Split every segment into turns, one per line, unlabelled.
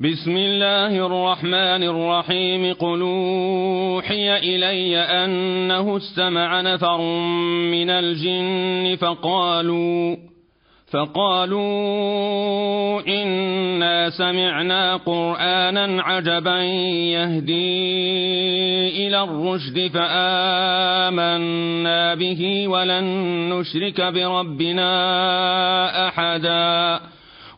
بسم الله الرحمن الرحيم. قل أوحي إلي أنه استمع نفر من الجن فقالوا فقالوا إنا سمعنا قرآنا عجبا يهدي إلى الرشد فآمنا به ولن نشرك بربنا أحدا.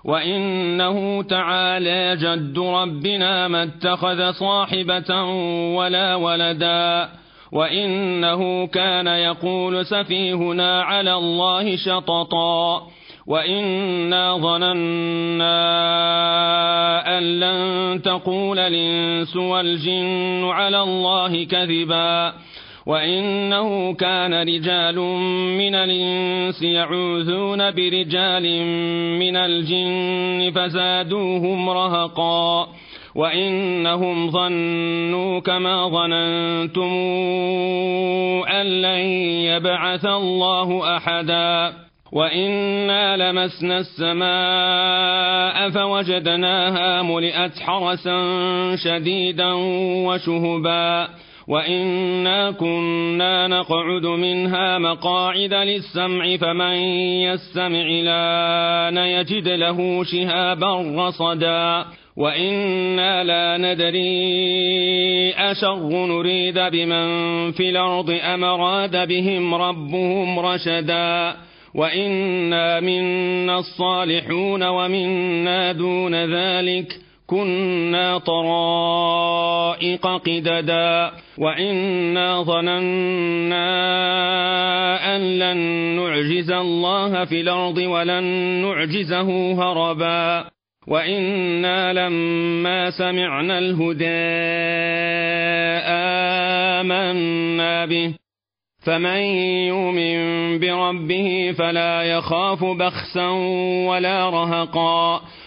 وإنه تعالى جد ربنا ما اتخذ صاحبة ولا ولدا وإنه كان يقول سفيهنا على الله شططا وإنا ظننا أن لن تقول الإنس والجن على الله كذبا وإنه كان رجال من الإنس يعوذون برجال من الجن فزادوهم رهقا وإنهم ظنوا كما ظننتم أن لن يبعث الله أحدا وإنا لمسنا السماء فوجدناها ملئت حرسا شديدا وشهبا وإنا كنا نقعد منها مقاعد للسمع فمن يستمع لأن يجد له شهابا رصدا وإنا لا ندري أشر نريد بمن في الأرض أم أراد بهم ربهم رشدا وإنا منا الصالحون ومنا دون ذلك كنا طرائق قددا وإنا ظننا أن لن نعجز الله في الأرض ولن نعجزه هربا وإنا لما سمعنا الهدى آمنا به فمن يؤمن بربه فلا يخاف بخسا ولا رهقا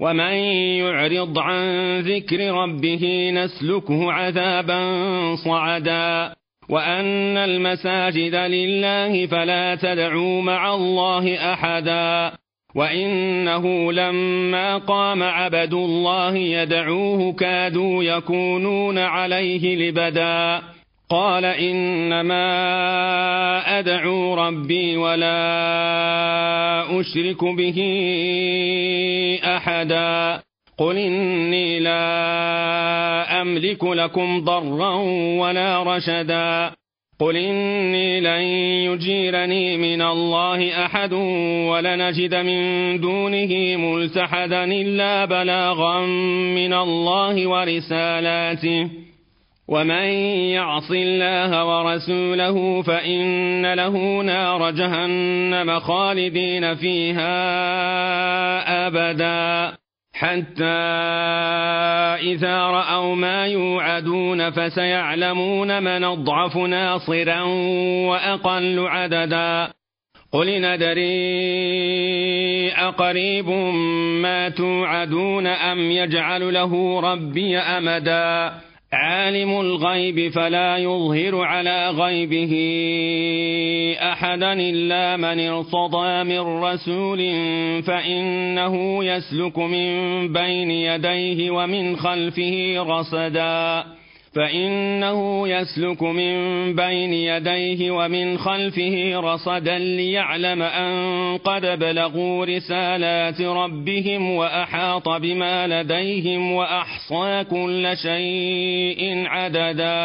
ومن يعرض عن ذكر ربه نسلكه عذابا صعدا. وأن المساجد لله فلا تدعوا مع الله أحدا. وإنه لما قام عبد الله يدعوه كادوا يكونون عليه لبدا. قال إنما أدعو ربي ولا أشرك به أحدا. قل إني لا أملك لكم ضرا ولا رشدا. قل إني لن يجيرني من الله أحد ولنجد من دونه ملتحدا إلا بلاغا من الله ورسالاته. ومن يعص الله ورسوله فإن له نار جهنم خالدين فيها أبدا حتى إذا رأوا ما يوعدون فسيعلمون من أضعف ناصرا وأقل عددا قل ندري أقريب ما توعدون أم يجعل له ربي أمدا عالم الغيب فلا يظهر على غيبه أحدا إلا من ارتضى من رسول فإنه يسلك من بين يديه ومن خلفه رصدا فإنه يسلك من بين يديه ومن خلفه رصدا ليعلم أن قد بلغوا رسالات ربهم وأحاط بما لديهم وأحصى كل شيء عددا.